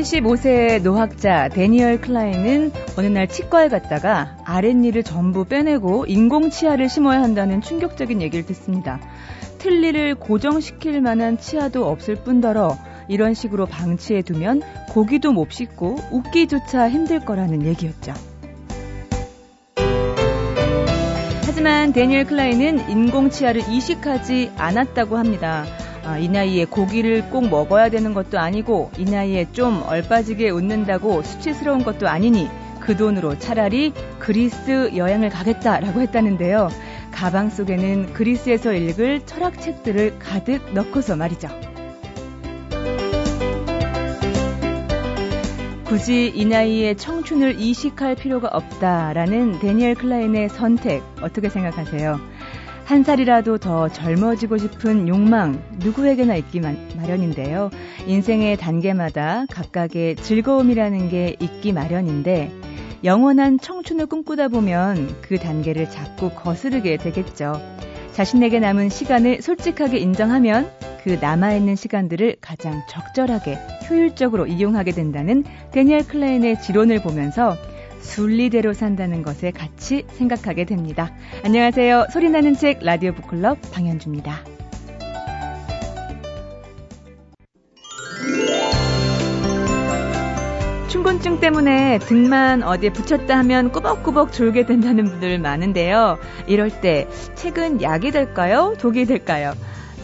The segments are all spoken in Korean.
75세의 노학자 데니얼 클라인은 어느 날 치과에 갔다가 아랫니를 전부 빼내고 인공 치아를 심어야 한다는 충격적인 얘기를 듣습니다. 틀니를 고정시킬 만한 치아도 없을 뿐더러 이런 식으로 방치해 두면 고기도 못 씹고 웃기조차 힘들 거라는 얘기였죠. 하지만 데니얼 클라인은 인공 치아를 이식하지 않았다고 합니다. 아, 이 나이에 고기를 꼭 먹어야 되는 것도 아니고 이 나이에 좀 얼빠지게 웃는다고 수치스러운 것도 아니니 그 돈으로 차라리 그리스 여행을 가겠다라고 했다는데요. 가방 속에는 그리스에서 읽을 철학책들을 가득 넣고서 말이죠. 굳이 이 나이에 청춘을 이식할 필요가 없다라는 데니엘 클라인의 선택 어떻게 생각하세요? 한 살이라도 더 젊어지고 싶은 욕망 누구에게나 있기 마련인데요. 인생의 단계마다 각각의 즐거움이라는 게 있기 마련인데 영원한 청춘을 꿈꾸다 보면 그 단계를 자꾸 거스르게 되겠죠. 자신에게 남은 시간을 솔직하게 인정하면 그 남아있는 시간들을 가장 적절하게 효율적으로 이용하게 된다는 데니얼 클레인의 지론을 보면서 순리대로 산다는 것에 같이 생각하게 됩니다. 안녕하세요. 소리나는 책 라디오 북클럽 방현주입니다. 충곤증 때문에 등만 어디에 붙였다 하면 꾸벅꾸벅 졸게 된다는 분들 많은데요. 이럴 때 책은 약이 될까요? 독이 될까요?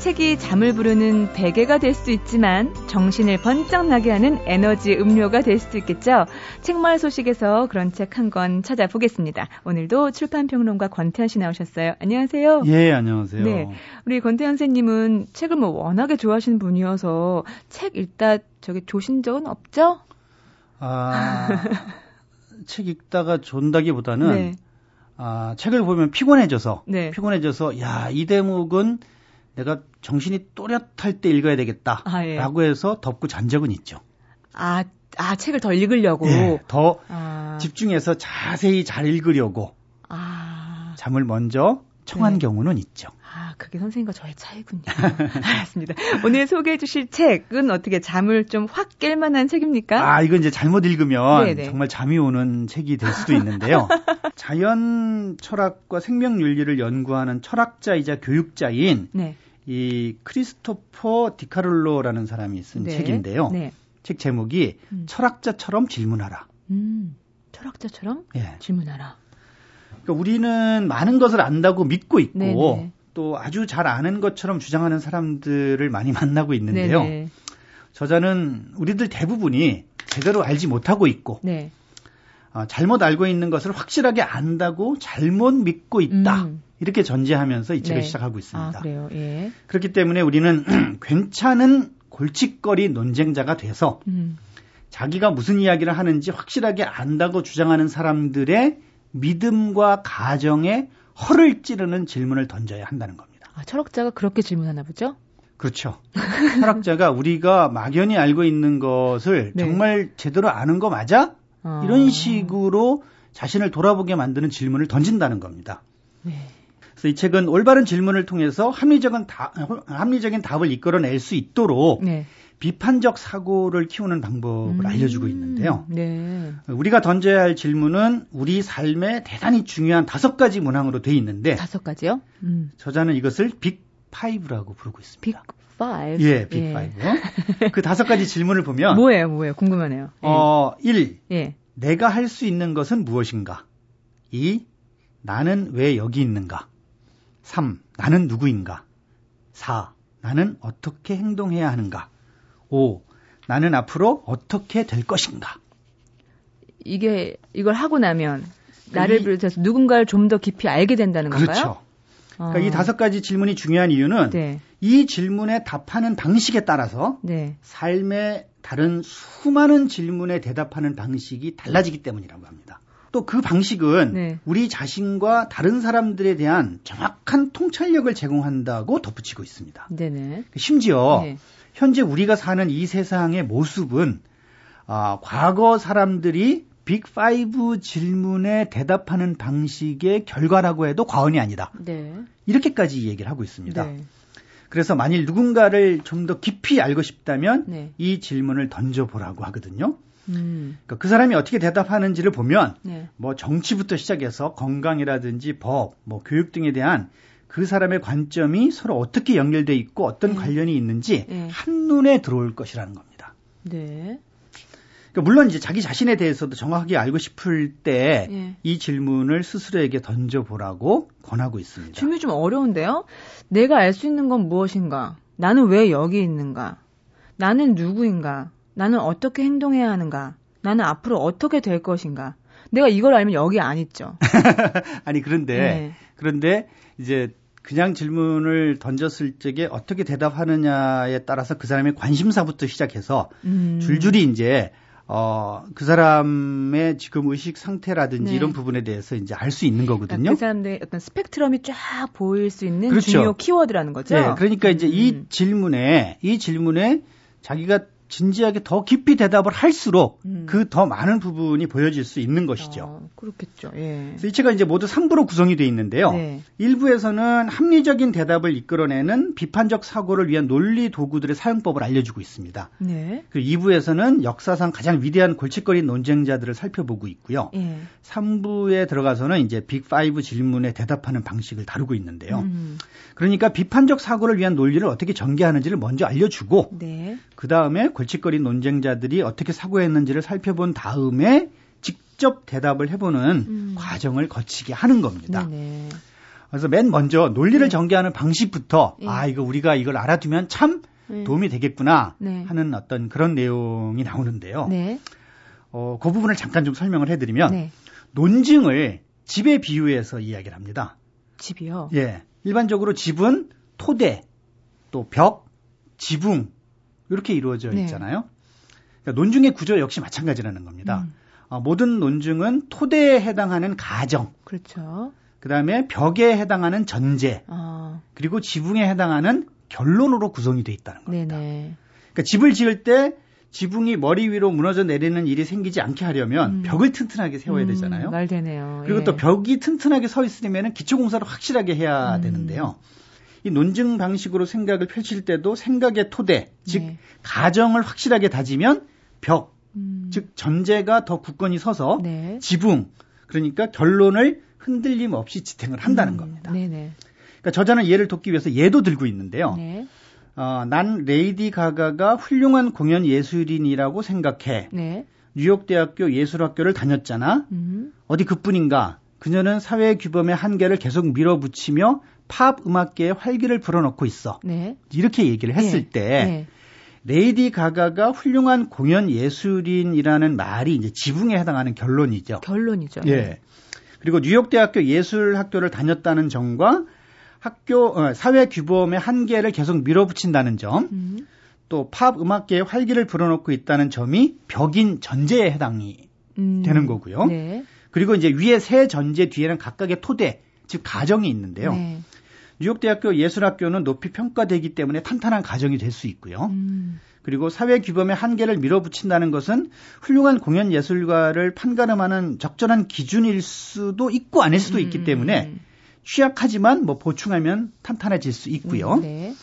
책이 잠을 부르는 베개가 될 수 있지만 정신을 번쩍 나게 하는 에너지 음료가 될 수도 있겠죠. 책마을 소식에서 그런 책 한 권 찾아보겠습니다. 오늘도 출판평론가 권태현 씨 나오셨어요. 안녕하세요. 예, 안녕하세요. 네. 우리 권태현 선생님은 책을 뭐 워낙에 좋아하시는 분이어서 책 읽다 저기 조신 적은 없죠? 아, 책 읽다가 존다기보다는 네. 아, 책을 보면 피곤해져서 네. 피곤해져서 야, 이 대목은 내가 정신이 또렷할 때 읽어야 되겠다라고 아, 예. 해서 덮고 잔 적은 있죠. 아, 아 책을 더 읽으려고. 예, 더 아. 집중해서 자세히 잘 읽으려고. 아. 잠을 먼저 청한 네. 경우는 있죠. 아, 그게 선생님과 저의 차이군요. 알았습니다. 오늘 소개해 주실 책은 어떻게 잠을 좀 확 깰 만한 책입니까? 아, 이건 이제 잘못 읽으면 네네. 정말 잠이 오는 책이 될 수도 있는데요. 자연 철학과 생명 윤리를 연구하는 철학자이자 교육자인 네. 이 크리스토퍼 디카롤로라는 사람이 쓴 네. 책인데요. 네. 책 제목이 음. 철학자처럼 질문하라. 음, 철학자처럼 예. 질문하라. 그러니까 우리는 많은 것을 안다고 믿고 있고 네네. 네. 또 아주 잘 아는 것처럼 주장하는 사람들을 많이 만나고 있는데요. 네네. 네. 저자는 우리들 대부분이 제대로 알지 못하고 있고 네. 어, 잘못 알고 있는 것을 확실하게 안다고 잘못 믿고 있다. 음. 이렇게 전제하면서 이 책을 네. 시작하고 있습니다. 아, 그래요? 예. 그렇기 때문에 우리는 괜찮은 골칫거리 논쟁자가 돼서 음. 자기가 무슨 이야기를 하는지 확실하게 안다고 주장하는 사람들의 믿음과 가정에 허를 찌르는 질문을 던져야 한다는 겁니다. 아, 철학자가 그렇게 질문하나 보죠? 그렇죠. 철학자가 우리가 막연히 알고 있는 것을 네. 정말 제대로 아는 거 맞아? 아. 이런 식으로 자신을 돌아보게 만드는 질문을 던진다는 겁니다. 네. 그래서 이 책은 올바른 질문을 통해서 합리적인, 다, 합리적인 답을 이끌어낼 수 있도록 네. 비판적 사고를 키우는 방법을 음, 알려주고 있는데요. 네. 우리가 던져야 할 질문은 우리 삶에 대단히 중요한 다섯 가지 문항으로 돼 있는데 다섯 가지요? 음. 저자는 이것을 Big Five라고 부르고 있습니다. Big Five. 예, Big Five. 예. 그 다섯 가지 질문을 보면 뭐예요, 뭐예요? 궁금하네요. 예. 어, 1. 예. 내가 할 수 있는 것은 무엇인가? 2. 나는 왜 여기 있는가? 3. 나는 누구인가? 4. 나는 어떻게 행동해야 하는가? 5. 나는 앞으로 어떻게 될 것인가? 이게 이걸 하고 나면 나를 비롯해서 누군가를 좀 더 깊이 알게 된다는 그렇죠. 건가요? 그러니까 어. 이 다섯 가지 질문이 중요한 이유는 네. 이 질문에 답하는 방식에 따라서 네. 삶의 다른 수많은 질문에 대답하는 방식이 달라지기 때문이라고 합니다. 또 그 방식은 네. 우리 자신과 다른 사람들에 대한 정확한 통찰력을 제공한다고 덧붙이고 있습니다. 네네. 심지어 네. 현재 우리가 사는 이 세상의 모습은 아, 과거 사람들이 빅5 질문에 대답하는 방식의 결과라고 해도 과언이 아니다. 네. 이렇게까지 얘기를 하고 있습니다. 네. 그래서 만일 누군가를 좀 더 깊이 알고 싶다면 네. 이 질문을 던져보라고 하거든요. 음. 그러니까 그 사람이 어떻게 대답하는지를 보면 네. 뭐 정치부터 시작해서 건강이라든지 법, 뭐 교육 등에 대한 그 사람의 관점이 서로 어떻게 연결돼 있고 어떤 네. 관련이 있는지 네. 한눈에 들어올 것이라는 겁니다. 네. 그러니까 물론 이제 자기 자신에 대해서도 정확하게 알고 싶을 때이 예. 질문을 스스로에게 던져보라고 권하고 있습니다. 질문이 좀 어려운데요? 내가 알 수 있는 건 무엇인가? 나는 왜 여기 있는가? 나는 누구인가? 나는 어떻게 행동해야 하는가? 나는 앞으로 어떻게 될 것인가? 내가 이걸 알면 여기 안 있죠. 아니 그런데 네. 그런데 이제 그냥 질문을 던졌을 적에 어떻게 대답하느냐에 따라서 그 사람의 관심사부터 시작해서 음. 줄줄이 이제 어, 그 사람의 지금 의식 상태라든지 네. 이런 부분에 대해서 이제 알 수 있는 거거든요. 그 사람들의 어떤 스펙트럼이 쫙 보일 수 있는 그렇죠. 중요 키워드라는 거죠. 네, 그러니까 이제 음. 이 질문에 이 질문에 자기가 진지하게 더 깊이 대답을 할수록 음. 그더 많은 부분이 보여질 수 있는 것이죠. 어, 그렇겠죠. 예. 그래서 이 책은 이제 모두 3부로 구성이 되어 있는데요. 네. 1부에서는 합리적인 대답을 이끌어내는 비판적 사고를 위한 논리 도구들의 사용법을 알려주고 있습니다. 네. 그리고 2부에서는 역사상 가장 위대한 골칫거리 논쟁자들을 살펴보고 있고요. 예. 3부에 들어가서는 이제 빅5 질문에 대답하는 방식을 다루고 있는데요. 음. 그러니까 비판적 사고를 위한 논리를 어떻게 전개하는지를 먼저 알려주고 네. 그 다음에 골칫거리 논쟁자들이 어떻게 사고했는지를 살펴본 다음에 직접 대답을 해보는 음. 과정을 거치게 하는 겁니다. 네네. 그래서 맨 먼저 논리를 네. 전개하는 방식부터 네. 아 이거 우리가 이걸 알아두면 참 네. 도움이 되겠구나 네. 하는 어떤 그런 내용이 나오는데요. 네. 어, 그 부분을 잠깐 좀 설명을 해드리면 네. 논증을 집에 비유해서 이야기를 합니다. 집이요? 예. 일반적으로 집은 토대, 또 벽, 지붕 이렇게 이루어져 네. 있잖아요. 그러니까 논증의 구조 역시 마찬가지라는 겁니다. 음. 어, 모든 논증은 토대에 해당하는 가정, 그렇죠. 그 다음에 벽에 해당하는 전제, 아. 그리고 지붕에 해당하는 결론으로 구성이 돼 있다는 겁니다. 네네. 그러니까 집을 지을 때 지붕이 머리 위로 무너져 내리는 일이 생기지 않게 하려면 음. 벽을 튼튼하게 세워야 음, 되잖아요. 말 되네요. 그리고 예. 또 벽이 튼튼하게 서 있으려면 기초 공사를 확실하게 해야 음. 되는데요. 이 논증 방식으로 생각을 펼칠 때도 생각의 토대, 즉 네. 가정을 확실하게 다지면 벽, 음. 즉 전제가 더 굳건히 서서 네. 지붕, 그러니까 결론을 흔들림 없이 지탱을 한다는 음. 겁니다. 네네. 그러니까 저자는 예를 돕기 위해서 예도 들고 있는데요. 네. 어, 난 레이디 가가가 훌륭한 공연 예술인이라고 생각해. 네. 뉴욕대학교 예술학교를 다녔잖아. 음. 어디 그뿐인가? 그녀는 사회 규범의 한계를 계속 밀어붙이며 팝 음악계에 활기를 불어넣고 있어. 네. 이렇게 얘기를 했을 네. 때 네. 레이디 가가가 훌륭한 공연 예술인이라는 말이 이제 지붕에 해당하는 결론이죠. 결론이죠. 예. 그리고 뉴욕 대학교 예술학교를 다녔다는 점과 학교 어, 사회 규범의 한계를 계속 밀어붙인다는 점, 음. 또팝 음악계에 활기를 불어넣고 있다는 점이 벽인 전제에 해당이 음. 되는 거고요. 네. 그리고 이제 위에 세 전제 뒤에는 각각의 토대, 즉 가정이 있는데요. 네. 뉴욕대학교 예술학교는 높이 평가되기 때문에 탄탄한 가정이 될 수 있고요. 음. 그리고 사회 규범의 한계를 밀어붙인다는 것은 훌륭한 공연 예술가를 판가름하는 적절한 기준일 수도 있고 아닐 수도 있기 음. 때문에 취약하지만 뭐 보충하면 탄탄해질 수 있고요. 음, 네.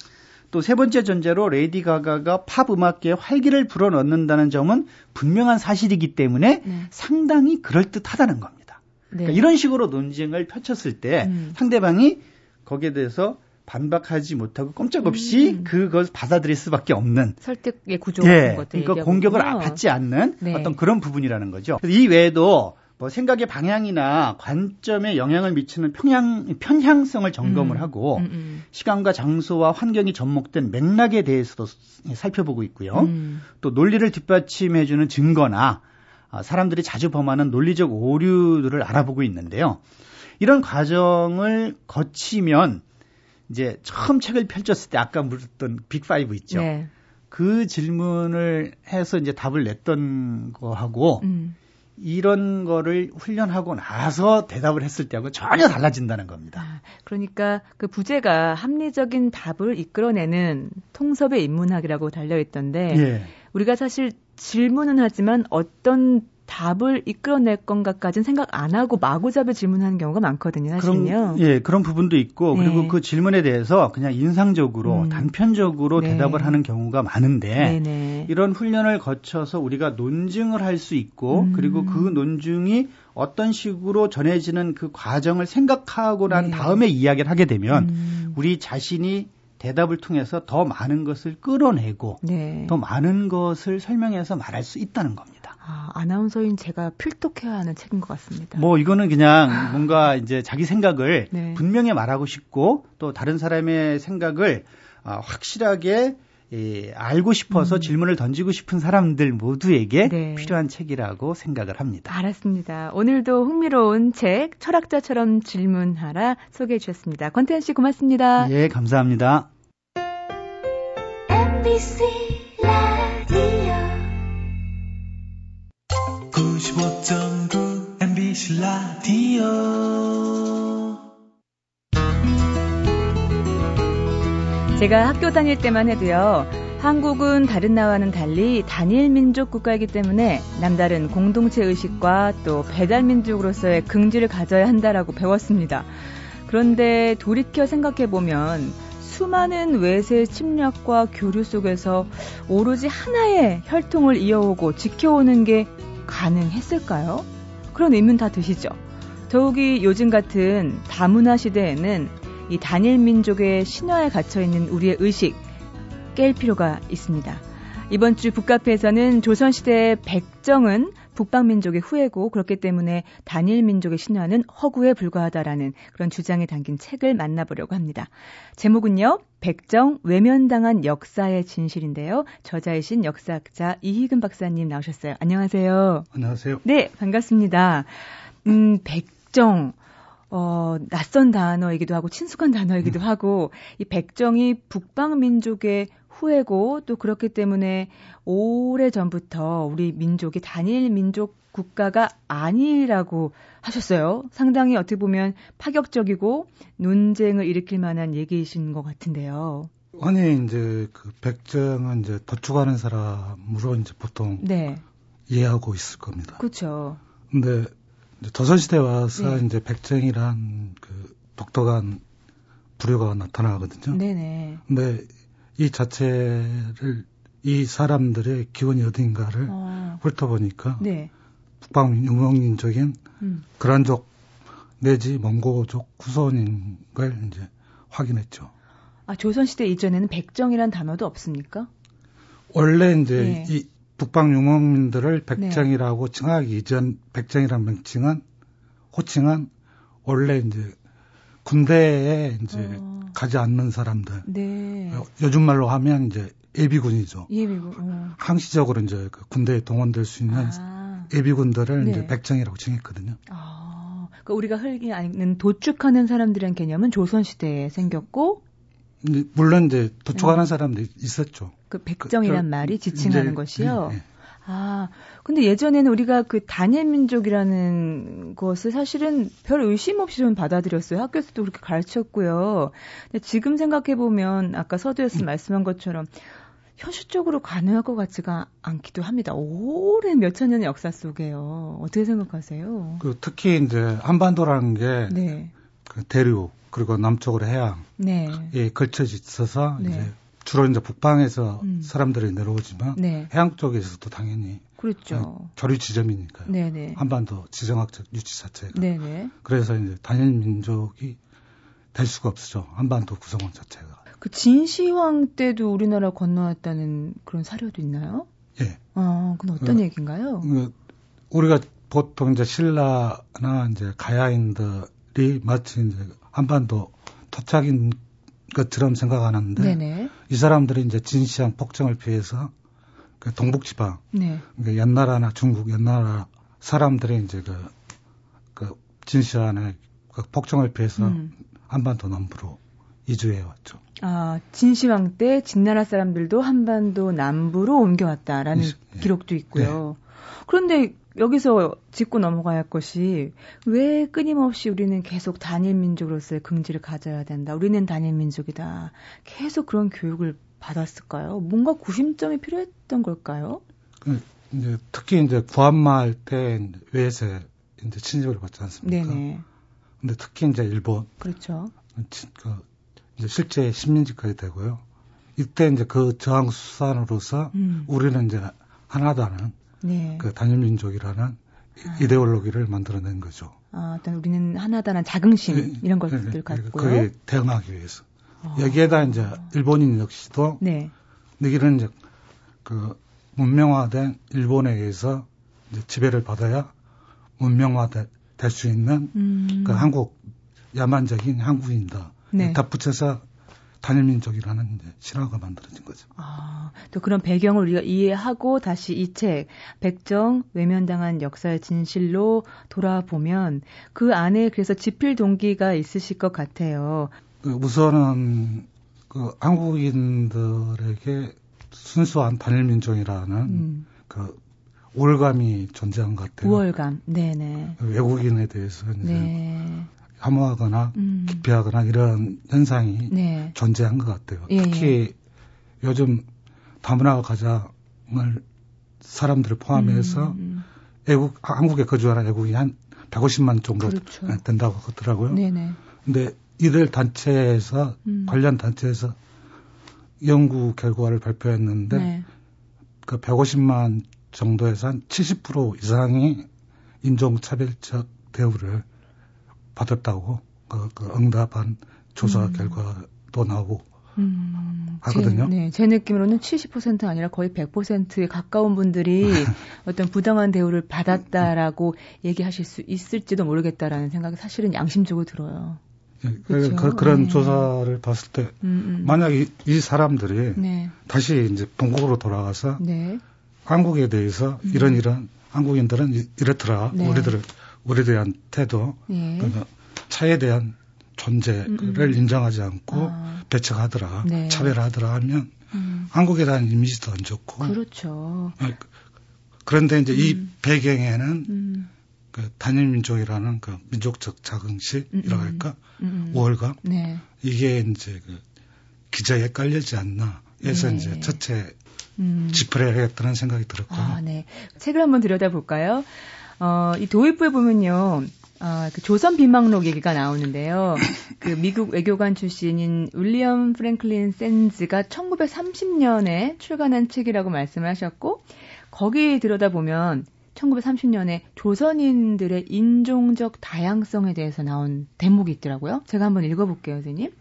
또세 번째 전제로 레이디 가가가 팝 음악계에 활기를 불어넣는다는 점은 분명한 사실이기 때문에 네. 상당히 그럴듯하다는 겁니다. 네. 그러니까 이런 식으로 논쟁을 펼쳤을 때 음. 상대방이 거기에 대해서 반박하지 못하고 꼼짝없이 음. 그걸 받아들일 수밖에 없는 설득의 구조 예, 것들 그러니까 공격을 받지 않는 네. 어떤 그런 부분이라는 거죠. 이 외에도 뭐 생각의 방향이나 관점에 영향을 미치는 평양, 편향성을 점검을 음, 하고 음, 음. 시간과 장소와 환경이 접목된 맥락에 대해서도 살펴보고 있고요. 음. 또 논리를 뒷받침해주는 증거나 아, 사람들이 자주 범하는 논리적 오류들을 알아보고 있는데요. 이런 과정을 거치면 이제 처음 책을 펼쳤을 때 아까 물었던 빅5 있죠. 네. 그 질문을 해서 이제 답을 냈던 거하고 음. 이런 거를 훈련하고 나서 대답을 했을 때하고 전혀 달라진다는 겁니다. 아, 그러니까 그 부제가 합리적인 답을 이끌어내는 통섭의 인문학이라고 달려 있던데 예. 우리가 사실 질문은 하지만 어떤 답을 이끌어낼 건가까지는 생각 안 하고 마구잡이 질문하는 경우가 많거든요, 사실은요. 그런, 예, 그런 부분도 있고 네. 그리고 그 질문에 대해서 그냥 인상적으로 음. 단편적으로 네. 대답을 하는 경우가 많은데 네네. 이런 훈련을 거쳐서 우리가 논증을 할 수 있고 음. 그리고 그 논증이 어떤 식으로 전해지는 그 과정을 생각하고 난 네. 다음에 이야기를 하게 되면 음. 우리 자신이 대답을 통해서 더 많은 것을 끌어내고 네. 더 많은 것을 설명해서 말할 수 있다는 겁니다. 아, 아나운서인 제가 필독해야 하는 책인 것 같습니다. 뭐 이거는 그냥 뭔가 이제 자기 생각을 네. 분명히 말하고 싶고 또 다른 사람의 생각을 아, 확실하게 예, 알고 싶어서 음. 질문을 던지고 싶은 사람들 모두에게 네. 필요한 책이라고 생각을 합니다. 알았습니다. 오늘도 흥미로운 책 철학자처럼 질문하라 소개해 주셨습니다. 권태현 씨 고맙습니다. 예, 감사합니다. MBC 95.9 MBC 라디오 제가 학교 다닐 때만 해도요. 한국은 다른 나라와는 달리 단일 민족 국가이기 때문에 남다른 공동체 의식과 또 배달 민족으로서의 긍지를 가져야 한다라고 배웠습니다. 그런데 돌이켜 생각해 보면 수많은 외세 침략과 교류 속에서 오로지 하나의 혈통을 이어오고 지켜오는 게 가능했을까요? 그런 의문 다 드시죠? 더욱이 요즘 같은 다문화 시대에는 이 단일 민족의 신화에 갇혀 있는 우리의 의식 깰 필요가 있습니다. 이번 주 북카페에서는 조선시대의 백정은 북방 민족의 후예고 그렇기 때문에 단일 민족의 신화는 허구에 불과하다라는 그런 주장이 담긴 책을 만나보려고 합니다. 제목은요. 백정 외면당한 역사의 진실인데요. 저자이신 역사학자 이희근 박사님 나오셨어요. 안녕하세요. 안녕하세요. 네, 반갑습니다. 음, 백정 어, 낯선 단어이기도 하고 친숙한 단어이기도 음. 하고 이 백정이 북방 민족의 후회고 또 그렇기 때문에 오래 전부터 우리 민족이 단일 민족 국가가 아니라고 하셨어요. 상당히 어떻게 보면 파격적이고 논쟁을 일으킬 만한 얘기이신 것 같은데요. 아니 이제 그 백정은 이제 도축하는 사람으로 이제 보통 네. 이해하고 있을 겁니다. 그렇죠. 근데 조선 시대 와서 네. 이제 백정이란 그 독특한 부류가 나타나거든요. 네네. 근데 이 자체를 이 사람들의 기원이 어딘가를 어. 훑어보니까 네. 북방 유목민적인 음. 그란족 내지 몽고족 후손인 걸 이제 확인했죠. 아 조선시대 이전에는 백정이란 단어도 없습니까? 원래 이제 네. 이 북방 유목민들을 백정이라고 네. 칭하기 이전 백정이란 명칭은 호칭은 원래 이제 군대에 이제 어. 가지 않는 사람들. 네. 요즘 말로 하면 이제 예비군이죠. 예비군. 어. 항시적으로 이제 그 군대에 동원될 수 있는 아. 예비군들을 네. 이제 백정이라고 칭했거든요. 아. 그러니까 우리가 흔히 아는 도축하는 사람들의 개념은 조선 시대에 생겼고 물론 이제 도축하는 네. 사람들이 있었죠. 그 백정이란 그, 말이 지칭하는 이제, 것이요. 네, 네. 아, 근데 예전에는 우리가 그 단일 민족이라는 것을 사실은 별 의심 없이 좀 받아들였어요. 학교에서도 그렇게 가르쳤고요. 근데 지금 생각해 보면 아까 서두에서 음. 말씀한 것처럼 현실적으로 가능할 것 같지가 않기도 합니다. 오랜 몇천 년의 역사 속에요. 어떻게 생각하세요? 그 특히 이제 한반도라는 게 네. 그 대륙 그리고 남쪽으로 해양에 네. 걸쳐져 있어서 네. 이제 주로 이제 북방에서 음. 사람들이 내려오지만 네. 해양 쪽에서도 당연히 그렇죠. 교류 지점이니까요. 네네. 한반도 지정학적 유치 자체가. 네네. 그래서 이제 단일 민족이 될 수가 없죠. 한반도 구성원 자체가. 그 진시황 때도 우리나라 건너왔다는 그런 사료도 있나요? 예. 어, 그건 어떤 그, 얘기인가요? 그, 우리가 보통 이제 신라나 이제 가야인들이 마치 이제 한반도 토착인 것처럼 생각하는데 네네. 이 사람들이 이제 진시황 폭정을 피해서 그 동북지방, 네. 그러니까 옛나라나 중국 옛나라 사람들이 이제 그, 그 진시황의 그 폭정을 피해서 음. 한반도 남부로 이주해 왔죠. 아, 진시황 때 진나라 사람들도 한반도 남부로 옮겨왔다라는 예. 기록도 있고요. 네. 그런데 여기서 짚고 넘어가야 할 것이 왜 끊임없이 우리는 계속 단일 민족으로서의 긍지를 가져야 된다. 우리는 단일 민족이다. 계속 그런 교육을 받았을까요? 뭔가 구심점이 필요했던 걸까요? 그 이제 특히 이제 구한말 때 외세 이제 침입을 받지 않습니까? 네네. 근데 특히 이제 일본. 그렇죠. 그 이제 실제 식민지까지 되고요. 이때 이제 그 저항 수산으로서 음. 우리는 이제 하나다는 네. 그 단일 민족이라는 아. 이데올로기를 만들어낸 거죠. 아, 어떤 우리는 하나다는 자긍심 네, 이런 것들 네, 갖고요. 그게 대응하기 위해서. 아. 여기에다 이제 일본인 역시도 네. 너희는 이제 그 문명화된 일본에 의해서 지배를 받아야 문명화될 수 있는 음. 그 한국 야만적인 한국인다. 네. 다 붙여서 단일민족이라는 신화가 만들어진 거죠. 아, 또 그런 배경을 우리가 이해하고 다시 이 책, 백정, 외면당한 역사의 진실로 돌아보면 그 안에 그래서 지필 동기가 있으실 것 같아요. 그 우선은 그 한국인들에게 순수한 단일민족이라는 음. 그 우월감이 존재한 것 같아요. 우월감, 네네. 외국인에 대해서 이제 네. 혐오하거나 음. 기피하거나 이런 현상이 네. 존재한 것 같아요. 예, 특히 예. 요즘 다문화 가장을 사람들을 포함해서 음, 음. 외국 한국에 거주하는 외국인이 한 150만 정도 그렇죠. 된다고 하더라고요. 네네. 근데 이들 단체에서 음. 관련 단체에서 연구 결과를 발표했는데 네. 그 150만 정도에서 한 70% 이상이 인종차별적 대우를 받았다고 그, 그 응답한 조사 음. 결과도 나오고 음, 하거든요. 제, 네, 제 느낌으로는 70% 아니라 거의 100%에 가까운 분들이 어떤 부당한 대우를 받았다라고 얘기하실 수 있을지도 모르겠다라는 생각이 사실은 양심적으로 들어요. 예, 그렇죠? 그, 런 네. 조사를 봤을 때 음, 음. 만약 이, 이 사람들이 네. 다시 이제 본국으로 돌아가서 네. 한국에 대해서 음. 이런 이런 한국인들은 이렇더라 네. 우리들 우리에 대한 태도 예. 그러니까 차에 대한 존재를 음음. 음. 인정하지 않고 아. 배척하더라 네. 차별하더라 하면 음. 한국에 대한 이미지도 안 좋고 그렇죠. 아, 그런데 이제 음. 이 배경에는 음. 그 단일민족이라는 그 민족적 자긍심이라고 할까 음. 우월감 네. 이게 이제 그 기저에 깔리지 않나 해서 네. 이제 첫째 음. 지표를 해야겠다는 생각이 들었고요. 아, 네. 책을 한번 들여다볼까요? 어, 이 도입부에 보면요. 어, 그 조선 비망록 얘기가 나오는데요. 그 미국 외교관 출신인 윌리엄 프랭클린 샌즈가 1930년에 출간한 책이라고 말씀을 하셨고, 거기 들여다보면 1930년에 조선인들의 인종적 다양성에 대해서 나온 대목이 있더라고요. 제가 한번 읽어볼게요, 선생님.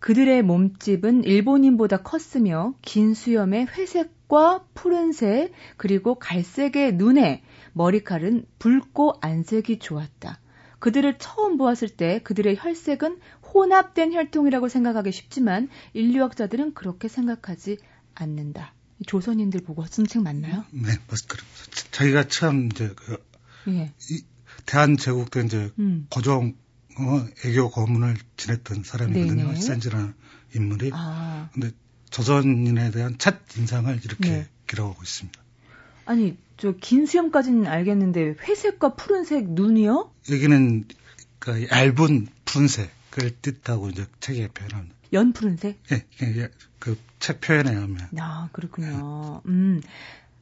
그들의 몸집은 일본인보다 컸으며 긴 수염에 회색과 푸른색 그리고 갈색의 눈에 머리칼은 붉고 안색이 좋았다. 그들을 처음 보았을 때 그들의 혈색은 혼합된 혈통이라고 생각하기 쉽지만 인류학자들은 그렇게 생각하지 않는다. 조선인들 보고 쓴책 맞나요? 네, 맞습니다. 자기가 참 이제 그 예. 이 대한제국 때 이제 음. 고종 어, 애교 고문을 지냈던 사람이거든요. 센즈라는 인물이. 아. 근데 조선인에 대한 첫 인상을 이렇게 네. 기록하고 있습니다. 아니, 저 긴 수염까지는 알겠는데 회색과 푸른색 눈이요? 여기는 그 얇은 푸른색을 뜻하고 이제 책에 표현합니다. 연 푸른색? 예, 예, 그책 표현에 하면. 아, 그렇군요. 예. 음.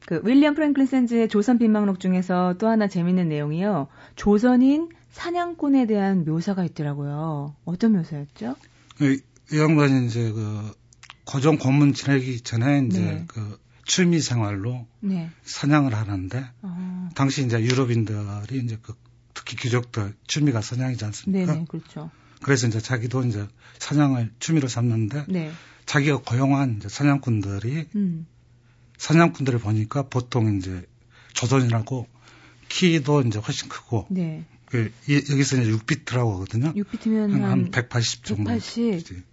그 윌리엄 프랭클린 샌즈의 조선 빈망록 중에서 또 하나 재밌는 내용이요. 조선인 사냥꾼에 대한 묘사가 있더라고요. 어떤 묘사였죠? 이, 이 양반이 이제 그 고종 고문 지내기 전에 이제 네. 그 취미 생활로 네. 사냥을 하는데 어. 당시 이제 유럽인들이 이제 그 특히 귀족들 취미가 사냥이지 않습니까? 네네, 그렇죠. 그래서 이제 자기도 이제 사냥을 취미로 삼는데 네. 자기가 고용한 이제 사냥꾼들이 음. 사냥꾼들을 보니까 보통 이제 조선이라고 키도 이제 훨씬 크고 네. 그 여기서 이제 6비트라고 하거든요. 6비트면 한, 한 180 정도. 180.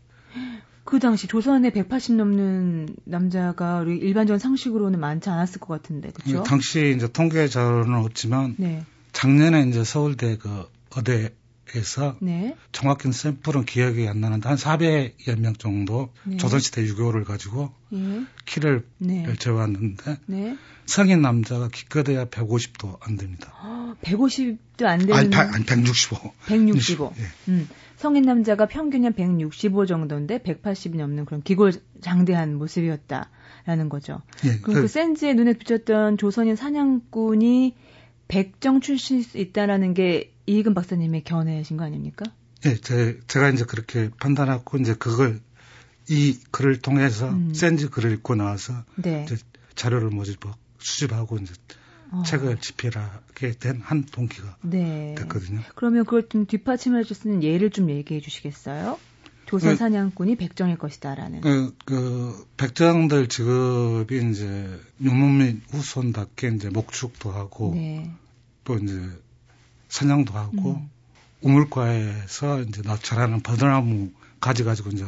그 당시 조선에 180 넘는 남자가 우리 일반적인 상식으로는 많지 않았을 것 같은데, 그렇죠? 당시 이제 통계 자료는 없지만 네. 작년에 이제 서울대 그 어대에서 네. 정확한 샘플은 기억이 안 나는데 한 400여 명 정도 네. 조선시대 유교를 가지고 예. 키를 네. 재봤는데 네. 성인 남자가 기껏해야 150도 안 됩니다. 150도 안 되는. 아니, 165. 165. 예. 음. 성인 남자가 평균 한 165 정도인데 180이 넘는 그런 기골장대한 모습이었다라는 거죠. 예, 그럼 그, 그 센즈의 눈에 비쳤던 조선인 사냥꾼이 백정 출신일 수 있다라는 게 이익은 박사님의 견해이신 거 아닙니까? 예, 제, 제가 이제 그렇게 판단하고 이제 그걸 이 글을 통해서 음. 센즈 글을 읽고 나와서 네. 자료를 모집하고 수집하고 이제 어. 책을 집필하게 된 한 동기가 네. 됐거든요. 그러면 그걸 좀 뒷받침해 줄 수 있는 예를 좀 얘기해 주시겠어요? 조선 그 사냥꾼이 그, 백정일 것이다라는. 그, 그 백정들 직업이 이제 유목민 후손답게 이제 목축도 하고 네. 또 이제 사냥도 하고 음. 우물가에서 이제 나처라는 버드나무 가지 가지고 이제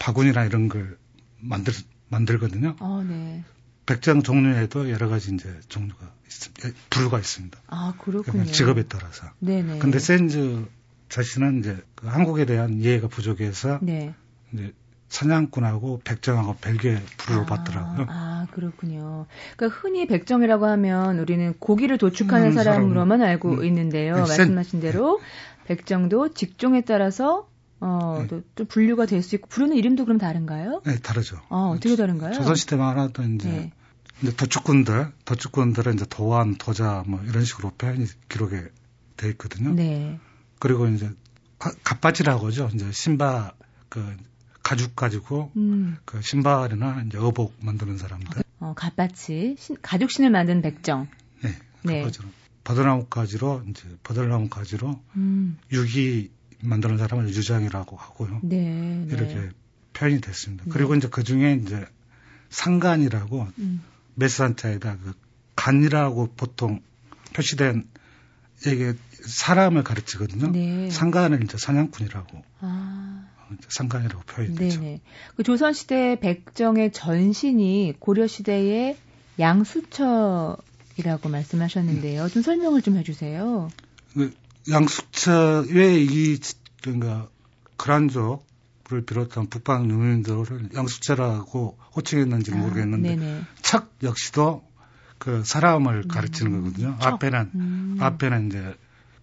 바구니나 이런 걸 만들 만들거든요. 어, 네. 백장 종류에도 여러 가지 이제 종류가 있습니다. 예, 부류가 있습니다. 아, 그렇군요. 직업에 따라서. 네네. 근데 센즈 자신은 이제 그 한국에 대한 이해가 부족해서 네. 이제 사냥꾼하고 백정하고 별개 부류를 아, 받더라고요. 아, 그렇군요. 그러니까 흔히 백정이라고 하면 우리는 고기를 도축하는 음, 사람으로만 사람, 알고 음, 있는데요. 네, 말씀하신 대로 네. 백정도 직종에 따라서 어, 네. 또, 또 분류가 될 수 있고 부르는 이름도 그럼 다른가요? 네, 다르죠. 어, 어떻게 다른가요? 조선 시대만 하던 이제 네. 이제 도축꾼들, 도축꾼들은 이제 도안, 도자 뭐 이런 식으로 표현이 기록에 돼 있거든요. 네. 그리고 이제 갑바지라고 하죠. 이제 신바 그 가죽 가지고 음. 그 신발이나 이제 어복 만드는 사람들. 어, 갓바치 가죽 신을 만든 백정. 네. 네. 버들나무 가지로 이제 버들나무 가지로 음. 유기 만드는 사람을 유장이라고 하고요. 네, 네. 이렇게 표현이 됐습니다. 네. 그리고 이제 그 중에 이제 상간이라고 음. 메스한자에다 그 간이라고 보통 표시된 이게 사람을 가르치거든요. 네. 상간을 이제 사냥꾼이라고 아. 상간이라고 표현이 되죠. 그 조선 시대 백정의 전신이 고려 시대의 양수처이라고 말씀하셨는데요. 음. 좀 설명을 좀 해주세요. 그 양수처 왜이 그러니까 그란족을 비롯한 북방 유민들을 양수처라고 호칭했는지 아, 모르겠는데 아, 척 역시도 그 사람을 가르치는 음, 거거든요. 척. 앞에는 음. 앞에는 이제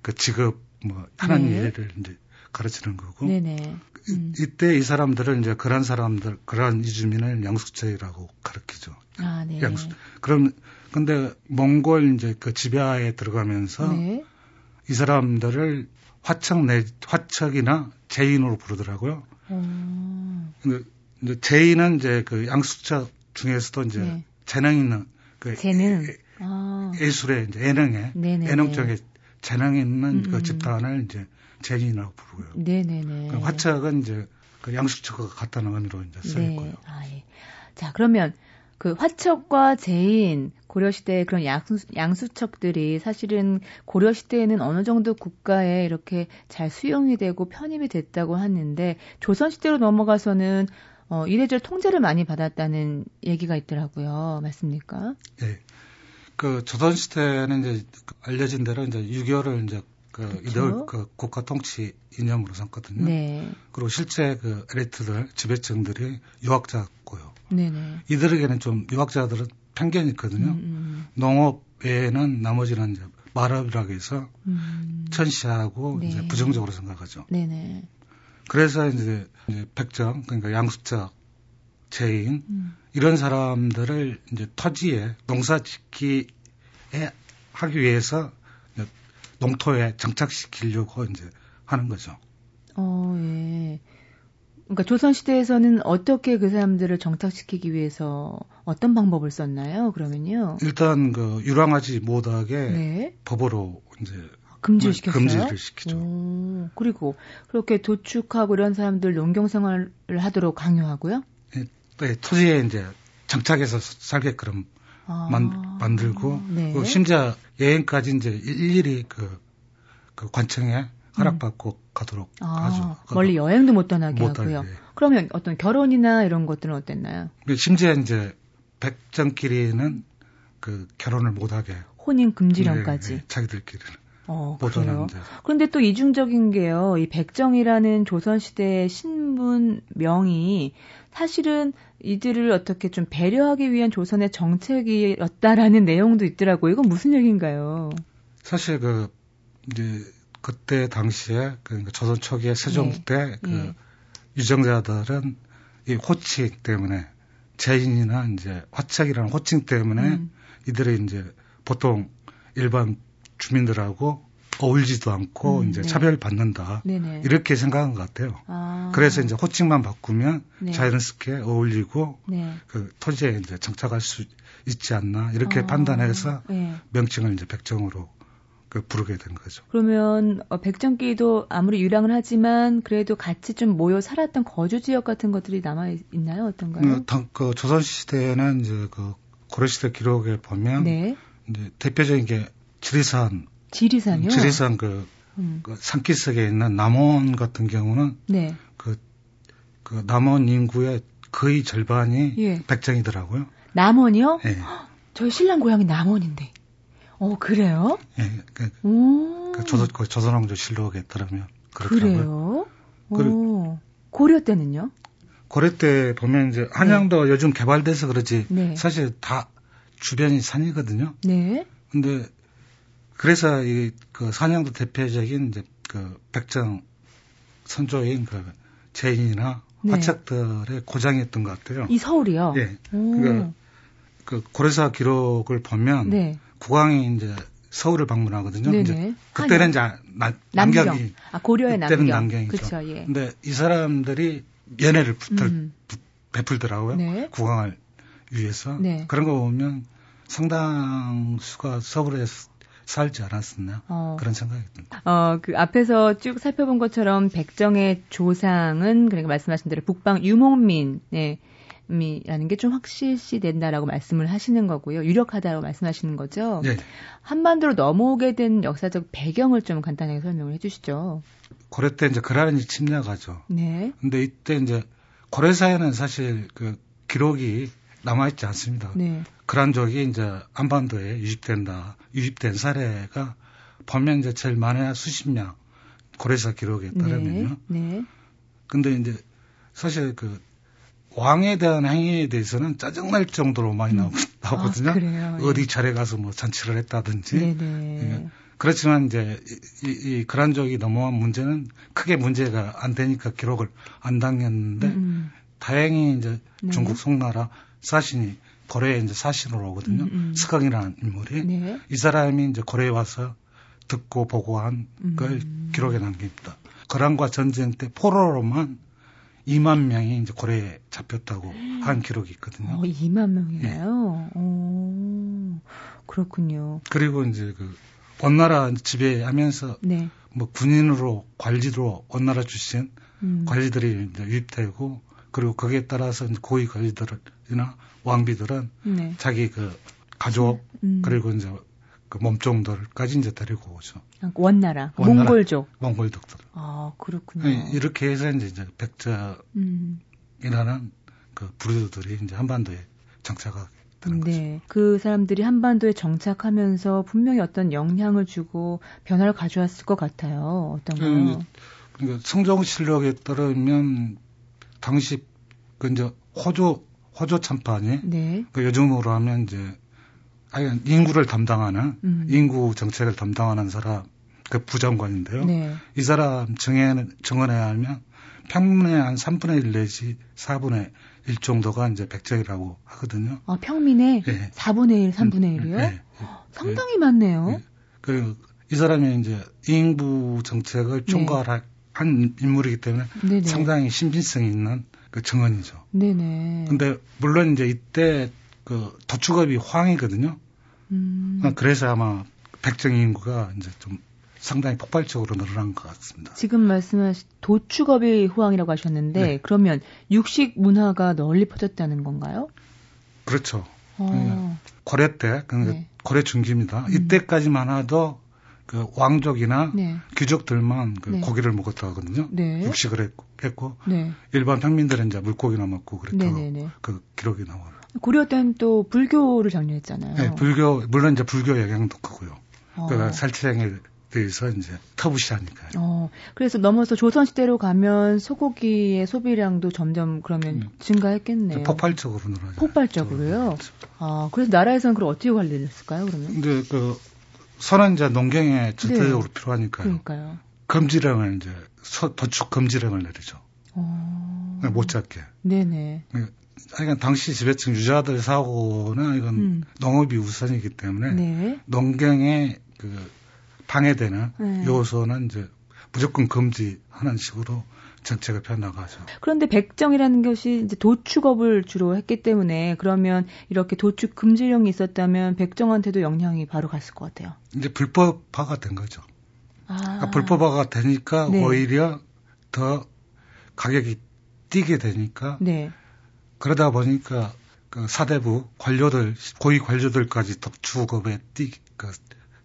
그 직업 뭐 하나님 네. 예를 이제 가르치는 거고. 음. 이, 이때 이 사람들은 이제 그런 사람들 그런 이주민을 양숙제라고 가르치죠. 아, 네. 양숙. 그럼 근데 몽골 이제 그 지배하에 들어가면서 네. 이 사람들을 화척 내 화척이나 제인으로 부르더라고요. 음. 근데 이제 제인은 이제 그 양숙자 중에서도 이제 네. 재능 있는 그 재능 예, 아. 예술의 이제 예능에 네네네. 예능 쪽에 재능 있는 음, 그 음. 집단을 이제 재인이라고 부르고요. 네네네. 그 화척은 이제 그 양수척과 같다는 의미로 이제 쓰였고요. 네. 아, 예. 자 그러면 그 화척과 재인 고려시대의 그런 양수, 양수척들이 사실은 고려시대에는 어느 정도 국가에 이렇게 잘 수용이 되고 편입이 됐다고 하는데 조선시대로 넘어가서는 어, 이래저래 통제를 많이 받았다는 얘기가 있더라고요. 맞습니까? 네. 그 조선시대는 이제 알려진 대로 이제 유교를 이제 그 그렇죠? 이들 그 국가 통치 이념으로 삼거든요. 네. 그리고 실제 그 엘리트들 지배층들이 유학자고요. 네네. 이들에게는 좀 유학자들은 편견이 있거든요. 음, 음. 농업 외에는 나머지는 이제 말업이라고 해서 음. 천시하고 네. 이제 부정적으로 생각하죠. 네네. 그래서 이제 백정 그러니까 양수적 제인 음. 이런 사람들을 이제 터지에 농사 짓기에 하기 위해서 농토에 정착시키려고 이제 하는 거죠. 어, 예. 그러니까 조선 시대에서는 어떻게 그 사람들을 정착시키기 위해서 어떤 방법을 썼나요? 그러면요. 일단 그 유랑하지 못하게 네. 법으로 이제 금지를 시켰어요. 금지를 시키죠. 오, 그리고 그렇게 도축하고 이런 사람들 농경 생활을 하도록 강요하고요. 네, 네, 토지에 이제 정착해서 살게끔 아, 만, 만들고 네. 그 심지어 여행까지 이제 일일이 그, 그 관청에 허락받고 음. 가도록 아, 하죠. 멀리 여행도 못 떠나게 못 하고요. 예. 그러면 어떤 결혼이나 이런 것들은 어땠나요? 그 심지어 이제 백정끼리는 그 결혼을 못하게 혼인 금지령까지 네, 네, 자기들끼리는. 어, 그래요. 그런데 또 이중적인 게요. 이 백정이라는 조선시대의 신분 명이 사실은 이들을 어떻게 좀 배려하기 위한 조선의 정책이었다라는 내용도 있더라고요. 이건 무슨 얘기인가요? 사실 그 이제 그때 당시에 그 조선 초기에 세종 네. 때그 네. 유정자들은 이 호칭 때문에 재인이나 이제 화척이라는 호칭 때문에 음. 이들이 이제 보통 일반 주민들하고 어울리지도 않고 음, 이제 네. 차별받는다 네네. 이렇게 생각한 것 같아요. 아. 그래서 이제 호칭만 바꾸면 네. 자연스럽게 어울리고 네. 그 토지에 이제 정착할 수 있지 않나 이렇게 아. 판단해서 네. 명칭을 이제 백정으로 그 부르게 된 거죠. 그러면 어, 백정끼도 아무리 유랑을 하지만 그래도 같이 좀 모여 살았던 거주 지역 같은 것들이 남아 있나요? 어떤가요? 그, 그 조선 시대에는 이제 그 고려 시대 기록에 보면 네. 이제 대표적인 게 지리산 지리산요? 지리산 그, 음. 그 산기슭에 있는 남원 같은 경우는 네. 그, 그 남원 인구의 거의 절반이 예. 백정이더라고요. 남원이요? 예. 저희 신랑 고향이 남원인데. 어, 그래요? 예, 그, 그 조선, 그 조선왕조 실록에 따르면 그렇더라고요. 그래요? 오, 고려 때는요? 고려 때 보면 이제 한양도 네. 요즘 개발돼서 그렇지 네. 사실 다 주변이 산이거든요. 네. 근데 그래서 이 그 한양도 대표적인 이제 그 백정 선조인 그 재인이나 네. 화척들의 고장이었던 것 같아요. 이 서울이요? 예. 그러니까 그 고려사 기록을 보면 네. 국왕이 이제 서울을 방문하거든요. 네네. 이제 그때는 이제 나, 남경이 아 고려의 남경. 남경이죠. 그렇죠. 예. 근데 이 사람들이 연애를 붙을, 음. 베풀더라고요. 네. 국왕을 위해서. 네. 그런 거 보면 상당수가 서울에 살지 않았었나 어. 그런 생각이 듭니다. 어, 그 앞에서 쭉 살펴본 것처럼 백정의 조상은 그러니까 말씀하신 대로 북방 유목민, 네. 이라는 게 좀 확실시 된다라고 말씀을 하시는 거고요. 유력하다고 말씀하시는 거죠. 네. 한반도로 넘어오게 된 역사적 배경을 좀 간단하게 설명을 해주시죠. 고려 때 이제 그라른이 침략하죠. 네. 근데 이때 이제 고려사에는 사실 그 기록이 남아있지 않습니다. 네. 그란족이 이제 한반도에 유입된다, 유입된 사례가 보면 이제 제일 많아야 수십 명 고려사 기록에 따르면요. 네. 네. 근데 이제 사실 그 왕에 대한 행위에 대해서는 짜증날 정도로 많이 나오, 음. 나오거든요. 아, 어디 차례 가서 뭐 잔치를 했다든지. 예. 그렇지만 이제 이, 이 그란족이 넘어온 문제는 크게 문제가 안 되니까 기록을 안 당겼는데 음. 음. 다행히 이제 네. 중국 송나라 사신이 고려에 이제 사신으로 오거든요. 음. 음. 스강이라는 인물이 네. 이 사람이 이제 고려에 와서 듣고 보고한 걸 음. 기록에 남깁니다. 거란과 전쟁 때 포로로만 2만 명이 이제 고래에 잡혔다고 한 기록이 있거든요. 어, 2만 명이나요? 네. 오, 그렇군요. 그리고 이제 그 원나라 지배하면서 네. 뭐 군인으로 관리로 원나라 출신 음. 관리들이 이제 유입되고 그리고 거기에 따라서 고위 관리들이나 왕비들은 네. 자기 그 가족 음. 그리고 이제 그 몸종들까지 이제 데리고 오죠. 아, 원나라, 원나라 몽골족. 몽골족들. 아, 그렇군요. 네, 이렇게 해서 이제 백자이라는 음. 그 부류들이 이제 한반도에 정착하게 되는 네. 거죠. 그 사람들이 한반도에 정착하면서 분명히 어떤 영향을 주고 변화를 가져왔을 것 같아요. 어떤가요? 음, 그러니까 성종실록에 따르면 당시 그 이제 호조 호조 참판이 네. 그 요즘으로 하면 이제 아니 인구를 담당하는 음. 인구 정책을 담당하는 사람 그 부장관인데요. 네. 이 사람 정해는 정언해야 하면 평민의 한 3분의 1 내지 4분의 1 정도가 이제 백정이라고 하거든요. 아, 평민의 네. 4분의 1, 3분의 1이요? 네. 상당히 많네요. 네. 그리고 이 사람이 이제 인구 정책을 총괄한 네. 인물이기 때문에 네네. 상당히 신빙성이 있는 그 정언이죠. 네네. 근데 물론 이제 이때 그 도축업이 황이거든요. 음. 그래서 아마 백정 인구가 이제 좀 상당히 폭발적으로 늘어난 것 같습니다. 지금 말씀하신 도축업이 호황이라고 하셨는데 네. 그러면 육식 문화가 널리 퍼졌다는 건가요? 그렇죠. 어. 고려 때, 그러니까 네. 고려 중기입니다. 음. 이때까지만 해도 그 왕족이나 네. 귀족들만 그 네. 고기를 먹었다 하거든요. 네. 육식을 했고, 했고 네. 일반 평민들은 이제 물고기나 먹고 그랬다고 네, 네, 그 기록이 나와요. 고려 때는 또 불교를 장려했잖아요. 네, 불교 물론 이제 불교 영향도 크고요. 어. 그러니까 살치량에 대해서 이제 터부시하니까요. 어, 그래서 넘어서 조선 시대로 가면 소고기의 소비량도 점점 그러면 음. 증가했겠네요. 폭발적으로 늘어요. 폭발적으로요. 그렇죠. 아, 그래서 나라에서는 그걸 어떻게 관리를 했을까요? 그러면? 근데 그 선은 이제 농경에 절대적으로 네. 필요하니까요. 그러니까요. 금지령을 이제 서, 도축 금지령을 내리죠. 어... 못 잡게. 네네. 그러니까 당시 지배층 유자들 사고는 이건 음. 농업이 우선이기 때문에 네. 농경에 그 방해되는 네. 요소는 이제 무조건 금지하는 식으로 정책을 펴나가죠. 그런데 백정이라는 것이 이제 도축업을 주로 했기 때문에 그러면 이렇게 도축 금지령이 있었다면 백정한테도 영향이 바로 갔을 것 같아요. 이제 불법화가 된 거죠. 아. 그러니까 불법화가 되니까 네. 오히려 더 가격이 뛰게 되니까 네. 그러다 보니까 그 사대부 관료들 고위 관료들까지 덕축업에 뛰, 그,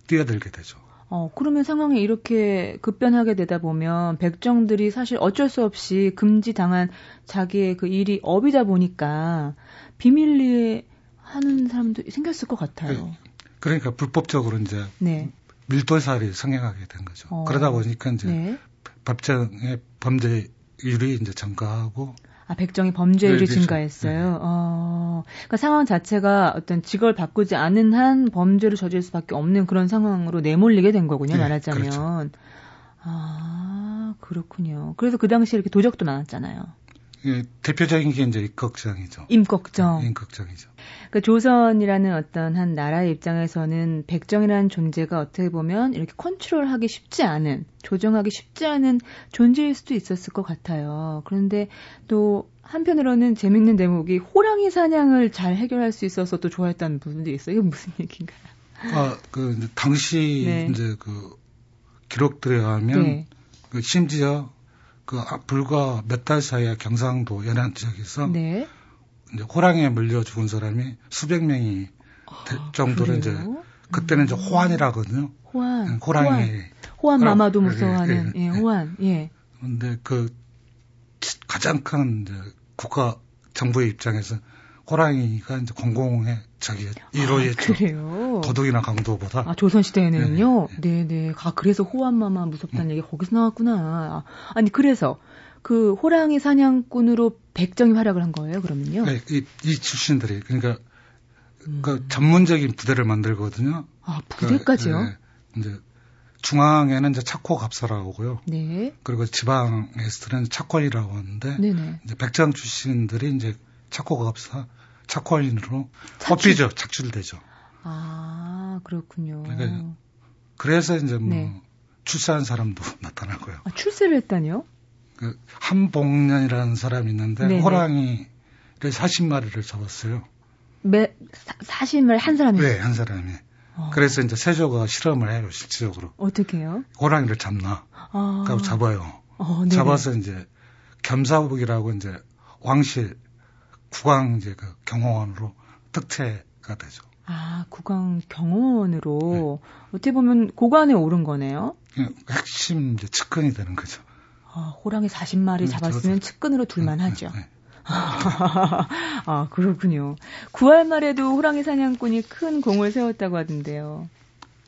뛰어들게 되죠. 어, 그러면 상황이 이렇게 급변하게 되다 보면 백정들이 사실 어쩔 수 없이 금지당한 자기의 그 일이 업이다 보니까 비밀리에 하는 사람도 생겼을 것 같아요. 네. 그러니까 불법적으로 이제 네. 밀도살이 성행하게 된 거죠. 어. 그러다 보니까 이제 네. 법정의 범죄율이 이제 증가하고 아, 백정이 범죄율이 네, 그렇죠. 증가했어요. 네. 어, 그러니까 상황 자체가 어떤 직업을 바꾸지 않은 한 범죄를 저질 수밖에 없는 그런 상황으로 내몰리게 된 거군요, 네, 말하자면. 그렇죠. 아, 그렇군요. 그래서 그 당시에 이렇게 도적도 나왔잖아요. 예, 대표적인 게 이제 임꺽정이죠. 임꺽정. 네, 임꺽정이죠. 그 조선이라는 어떤 한 나라의 입장에서는 백정이라는 존재가 어떻게 보면 이렇게 컨트롤하기 쉽지 않은, 조정하기 쉽지 않은 존재일 수도 있었을 것 같아요. 그런데 또 한편으로는 재밌는 대목이 호랑이 사냥을 잘 해결할 수 있어서 또 좋아했다는 부분도 있어요. 이게 무슨 얘기인가요? 아, 그 당시 네. 이제 그 기록들에 의하면 네. 그 심지어 그 아, 불과 몇 달 사이에 경상도 연안 지역에서 네. 이제 호랑이에 물려 죽은 사람이 수백 명이 될 아, 정도로 이제 그때는 이제 호환이라거든요. 호환. 네, 호랑이. 호환, 호환 마마도 무서워하는 예, 예, 예, 호환. 예. 근데 그 가장 큰 국가 정부의 입장에서 호랑이가 이제 공공의 저기 1호였죠. 아, 그래요. 도둑이나 강도보다. 아 조선 시대에는요. 네, 네. 네. 아 그래서 호환마마 무섭다는 음. 얘기 거기서 나왔구나. 아니 그래서 그 호랑이 사냥꾼으로 백정이 활약을 한 거예요. 그러면요. 네, 이, 이 출신들이 그러니까 음. 그 전문적인 부대를 만들거든요. 아 부대까지요? 그, 네, 이제 중앙에는 이제 차코 갑사라고요. 네. 그리고 지방에서는 차콜이라고 하는데 네네. 이제 백정 출신들이 이제 차코 갑사 착화인으로 뽑히죠. 착출되죠. 아, 그렇군요. 그러니까 그래서 이제 뭐 네. 출세한 사람도 나타나고요. 아, 출세를 했다니요? 그 한복년이라는 사람이 있는데 네네. 호랑이를 40마리를 잡았어요. 매 40마리 한 사람이? 네, 한 사람이. 어. 그래서 이제 세조가 실험을 해요, 실질적으로. 어떻게 해요? 호랑이를 잡나. 아. 그고 잡아요. 어, 잡아서 이제 겸사복이라고 이제 왕실 국왕 이제 그 경호원으로 특채가 되죠. 아, 국왕 경호원으로 네. 어떻게 보면 고관에 오른 거네요. 핵심 이제 측근이 되는 거죠. 아, 호랑이 40마리 잡았으면 저, 측근으로 둘만 네, 하죠. 네, 네. 아, 그렇군요. 9월 말에도 호랑이 사냥꾼이 큰 공을 세웠다고 하던데요.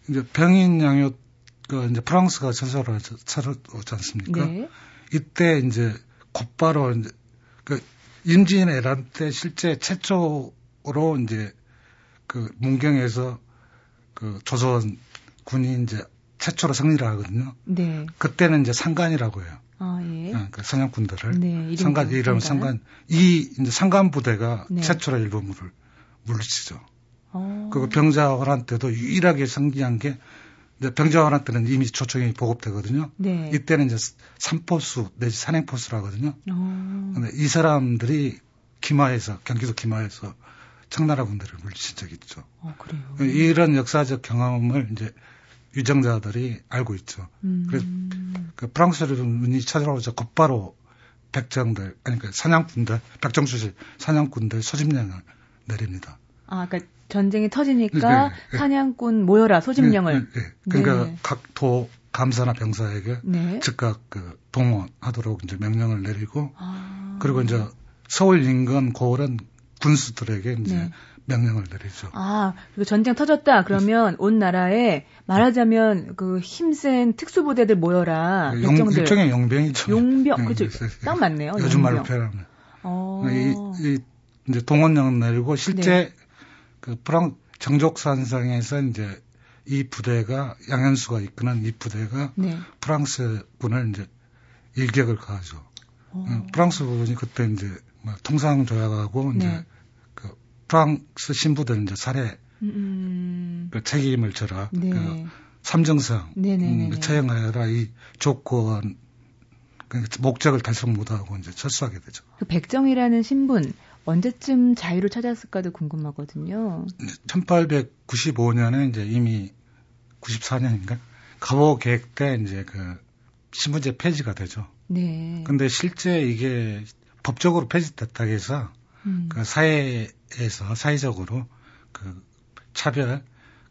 이제 병인 양요가 이제 프랑스가 전설을 찾아오지 않습니까? 네. 이때 이제 곧바로 이제 그 임진 에란 때 실제 최초로 이제 그 문경에서 그 조선 군이 이제 최초로 승리를 하거든요. 네. 그때는 이제 상관이라고 해요. 아, 예. 네, 그 사냥꾼들을. 네, 상관, 이름 상관. 이 이제 상관 부대가 네. 최초로 일본물을 물리치죠. 어. 그리고 병자호란 때도 유일하게 승리한 게 이제 병자호란 때는 이미 초청이 보급되거든요. 네. 이때는 이제 삼포수 내지 산행포수라 하거든요. 어. 근데 이 사람들이 기마에서 경기도 기마에서 청나라 군대를 물리친 적이 있죠. 어, 그래요. 이런 역사적 경험을 이제 유정자들이 알고 있죠. 음. 그래서 그 프랑스군이 찾아오자 곧바로 백정들, 아니 그 사냥꾼들, 백정수실 사냥꾼들 소집령을 내립니다. 아, 그러니까 전쟁이 터지니까 네, 네. 사냥꾼 모여라 소집령을. 네, 네. 그러니까 네. 각도 감사나 병사에게 네. 즉각 그 동원하도록 이제 명령을 내리고 아. 그리고 이제 서울 인근 고을은 군수들에게 이제 네. 명령을 내리죠. 아, 그리고 전쟁 터졌다. 그러면 온 나라에 말하자면 그 힘센 특수부대들 모여라. 용, 일종의 용병이죠. 용병, 그렇죠. 딱 맞네요. 요즘 말로 표현하면. 어. 이, 이, 이제 동원령 내리고 실제 네. 그 프랑 정족산성에서 이제 이 부대가 양현수가 이끄는 이 부대가 네. 프랑스 군을 이제 일격을 가하죠. 오. 어. 프랑스 군이 그때 이제 뭐 통상 조약하고 네. 이제 그 프랑스 신부들 이제 살해 음. 그 책임을 져라. 네. 그 삼정성 음, 그 처형하여라 이 조건 그 목적을 달성 못하고 이제 철수하게 되죠. 그 백정이라는 신분 언제쯤 자유를 찾았을까도 궁금하거든요. 1895년에 이제 이미 94년인가 가보 계획 때 이제 그 신분제 폐지가 되죠. 네. 근데 실제 이게 법적으로 폐지됐다고 해서 음. 그 사회에서 사회적으로 그 차별,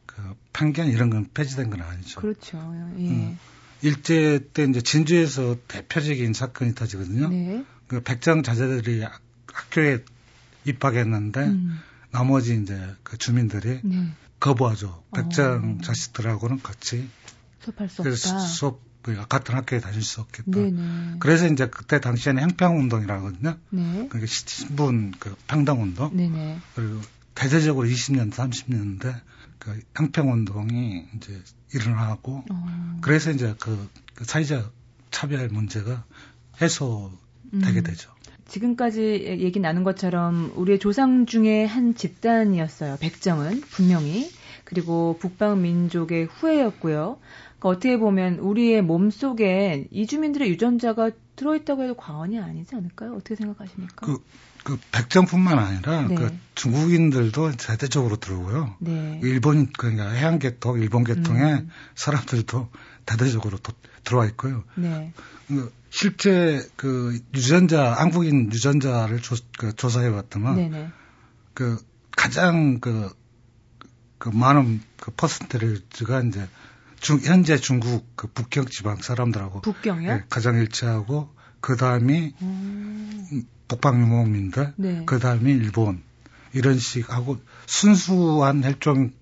그 편견 이런 건 폐지된 건 아니죠. 그렇죠. 예. 음. 일제 때 이제 진주에서 대표적인 사건이 터지거든요. 네. 그 백정 자제들이 학교에 입학했는데 음. 나머지 이제 그 주민들이 네. 거부하죠. 백정 어. 자식들하고는 같이 수업할 수 없다. 수업 같은 학교에 다닐 수 없겠다. 네네. 그래서 이제 그때 당시에는 행평운동이라거든요. 네. 그게 신분 그 평등운동. 네네. 그리고 대대적으로 20년, 30년대 그 행평운동이 이제 일어나고 어. 그래서 이제 그, 그 사회적 차별 문제가 해소되게 음. 되죠. 지금까지 얘기 나눈 것처럼 우리의 조상 중에 한 집단이었어요. 백정은 분명히. 그리고 북방 민족의 후예였고요. 그러니까 어떻게 보면 우리의 몸 속에 이주민들의 유전자가 들어있다고 해도 과언이 아니지 않을까요? 어떻게 생각하십니까? 그, 그 백정뿐만 아니라 네. 그 중국인들도 대대적으로 들어오고요. 네. 일본 그러니까 해양 계통, 일본 계통의 음. 사람들도 대대적으로 도, 들어와 있고요. 네. 그 실제 그 유전자 한국인 유전자를 조, 그 조사해 봤더만 그 가장 그, 그 많은 그 퍼센테이지가 이제 중, 현재 중국 그 북경 지방 사람들하고 북경요? 네, 가장 일치하고 그 다음이 음. 북방 유목민들, 네. 그 다음이 일본 이런 식하고 순수한 혈종은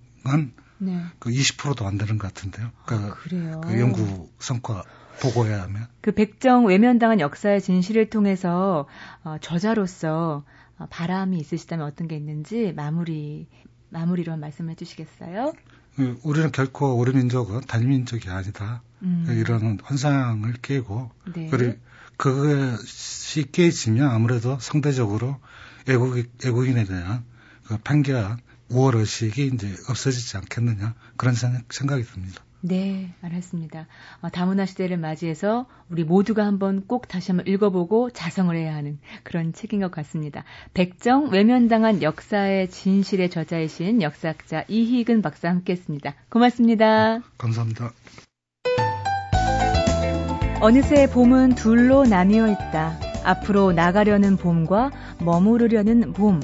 네. 그 20%도 안 되는 것 같은데요. 그, 아, 그래요. 그 연구 성과 보고해야 하면. 그 백정 외면당한 역사의 진실을 통해서 어, 저자로서 어, 바람이 있으시다면 어떤 게 있는지 마무리 마무리로 한 말씀해 주시겠어요? 그 우리는 결코 우리 민족은 단민족이 아니다. 음. 이런 환상을 깨고 네. 그리고 그것이 깨지면 아무래도 상대적으로 애국 애국인에 대한 그 편견, 우월 의식이 이제 없어지지 않겠느냐 그런 생각이 듭니다. 네, 알았습니다. 어, 다문화 시대를 맞이해서 우리 모두가 한번 꼭 다시 한번 읽어보고 자성을 해야 하는 그런 책인 것 같습니다. 백정 외면당한 역사의 진실의 저자이신 역사학자 이희근 박사 함께했습니다. 고맙습니다. 네, 감사합니다. 어느새 봄은 둘로 나뉘어 있다. 앞으로 나가려는 봄과 머무르려는 봄.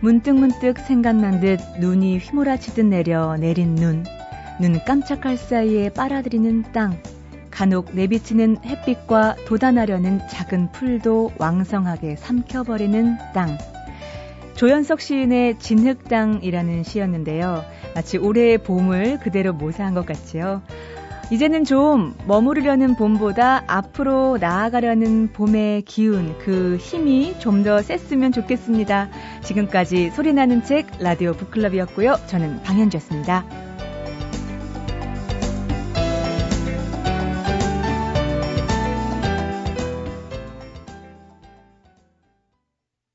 문득문득 생각난 듯 눈이 휘몰아치듯 내려 내린 눈. 눈 깜짝할 사이에 빨아들이는 땅, 간혹 내비치는 햇빛과 돋아나려는 작은 풀도 왕성하게 삼켜버리는 땅. 조연석 시인의 진흙땅이라는 시였는데요. 마치 올해의 봄을 그대로 모사한 것 같지요. 이제는 좀 머무르려는 봄보다 앞으로 나아가려는 봄의 기운, 그 힘이 좀 더 셌으면 좋겠습니다. 지금까지 소리나는 책 라디오 북클럽이었고요. 저는 방현주였습니다.